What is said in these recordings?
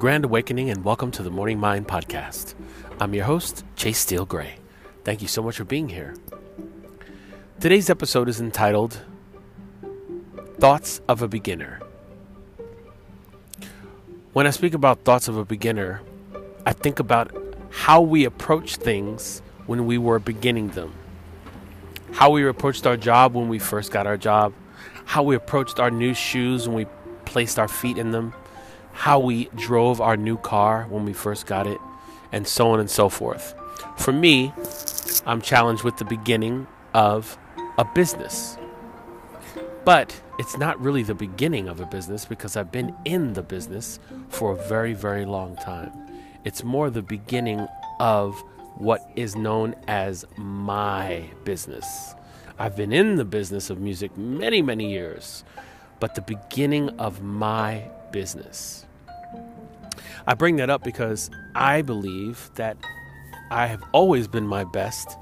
Grand Awakening, and welcome to the Morning Mind Podcast. I'm your host, Chase Steele Gray. Thank you so much for being here. Today's episode is entitled Thoughts of a Beginner. When I speak about thoughts of a beginner, I think about how we approach things when we were beginning them, how we approached our job when we first got our job, how we approached our new shoes when we placed our feet in them how we drove our new car when we first got it, and so on and so forth. For me, I'm challenged with the beginning of a business. But it's not really the beginning of a business because I've been in the business for a very, very long time. It's more the beginning of what is known as my business. I've been in the business of music many, many years, but the beginning of my business. I bring that up because I believe that I have always been my best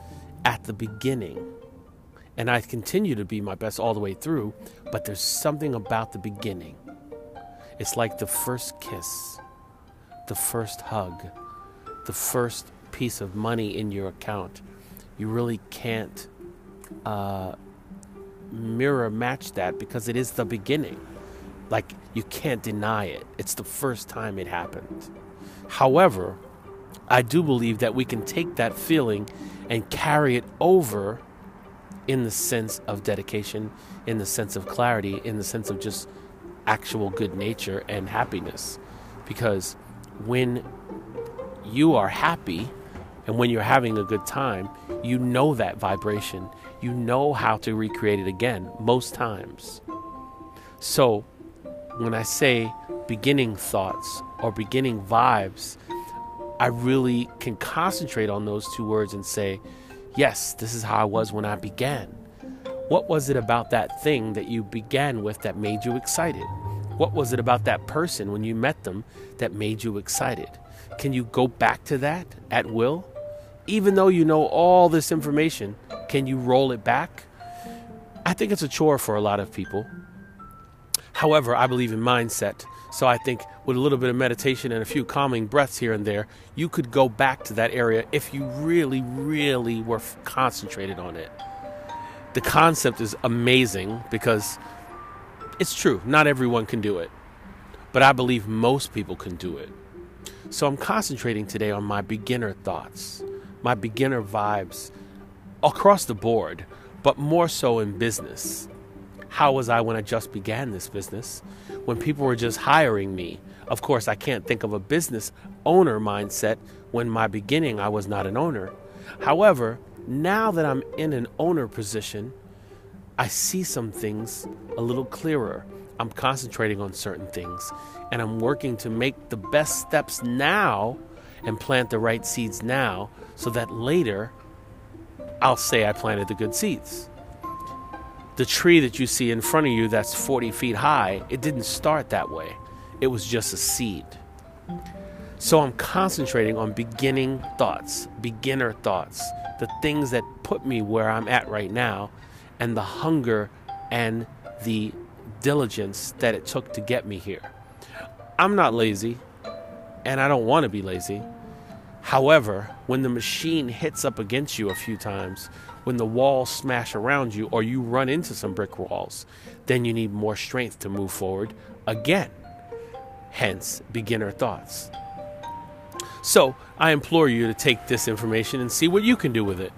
at the beginning. And I continue to be my best all the way through, but there's something about the beginning. It's like the first kiss, the first hug, the first piece of money in your account. You really can't uh, mirror match that because it is the beginning. Like, you can't deny it. It's the first time it happened. However, I do believe that we can take that feeling and carry it over in the sense of dedication, in the sense of clarity, in the sense of just actual good nature and happiness. Because when you are happy and when you're having a good time, you know that vibration. You know how to recreate it again most times. So, when I say beginning thoughts or beginning vibes, I really can concentrate on those two words and say, yes, this is how I was when I began. What was it about that thing that you began with that made you excited? What was it about that person when you met them that made you excited? Can you go back to that at will? Even though you know all this information, can you roll it back? I think it's a chore for a lot of people. However, I believe in mindset. So I think with a little bit of meditation and a few calming breaths here and there, you could go back to that area if you really, really were concentrated on it. The concept is amazing because it's true, not everyone can do it. But I believe most people can do it. So I'm concentrating today on my beginner thoughts, my beginner vibes across the board, but more so in business. How was I when I just began this business? When people were just hiring me? Of course, I can't think of a business owner mindset when my beginning I was not an owner. However, now that I'm in an owner position, I see some things a little clearer. I'm concentrating on certain things and I'm working to make the best steps now and plant the right seeds now so that later I'll say I planted the good seeds the tree that you see in front of you that's 40 feet high, it didn't start that way. It was just a seed. So I'm concentrating on beginning thoughts, beginner thoughts, the things that put me where I'm at right now, and the hunger and the diligence that it took to get me here. I'm not lazy, and I don't want to be lazy. However, when the machine hits up against you a few times, when the walls smash around you or you run into some brick walls, then you need more strength to move forward again. Hence, beginner thoughts. So, I implore you to take this information and see what you can do with it.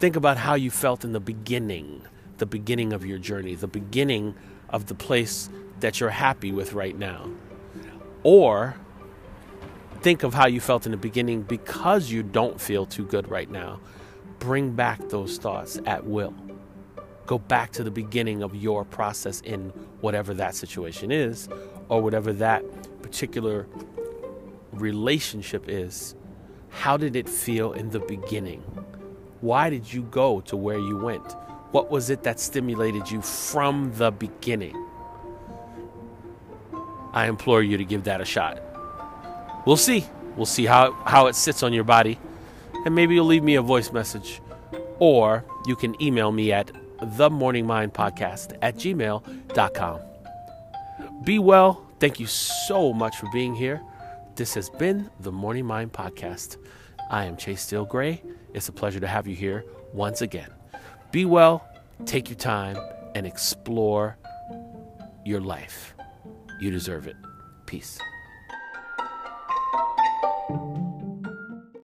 Think about how you felt in the beginning, the beginning of your journey, the beginning of the place that you're happy with right now. Or think of how you felt in the beginning because you don't feel too good right now bring back those thoughts at will. Go back to the beginning of your process in whatever that situation is, or whatever that particular relationship is. How did it feel in the beginning? Why did you go to where you went? What was it that stimulated you from the beginning? I implore you to give that a shot. We'll see. We'll see how, how it sits on your body and maybe you'll leave me a voice message. Or you can email me at themorningmindpodcast at gmail.com. Be well. Thank you so much for being here. This has been the Morning Mind Podcast. I am Chase Steele Gray. It's a pleasure to have you here once again. Be well, take your time, and explore your life. You deserve it. Peace.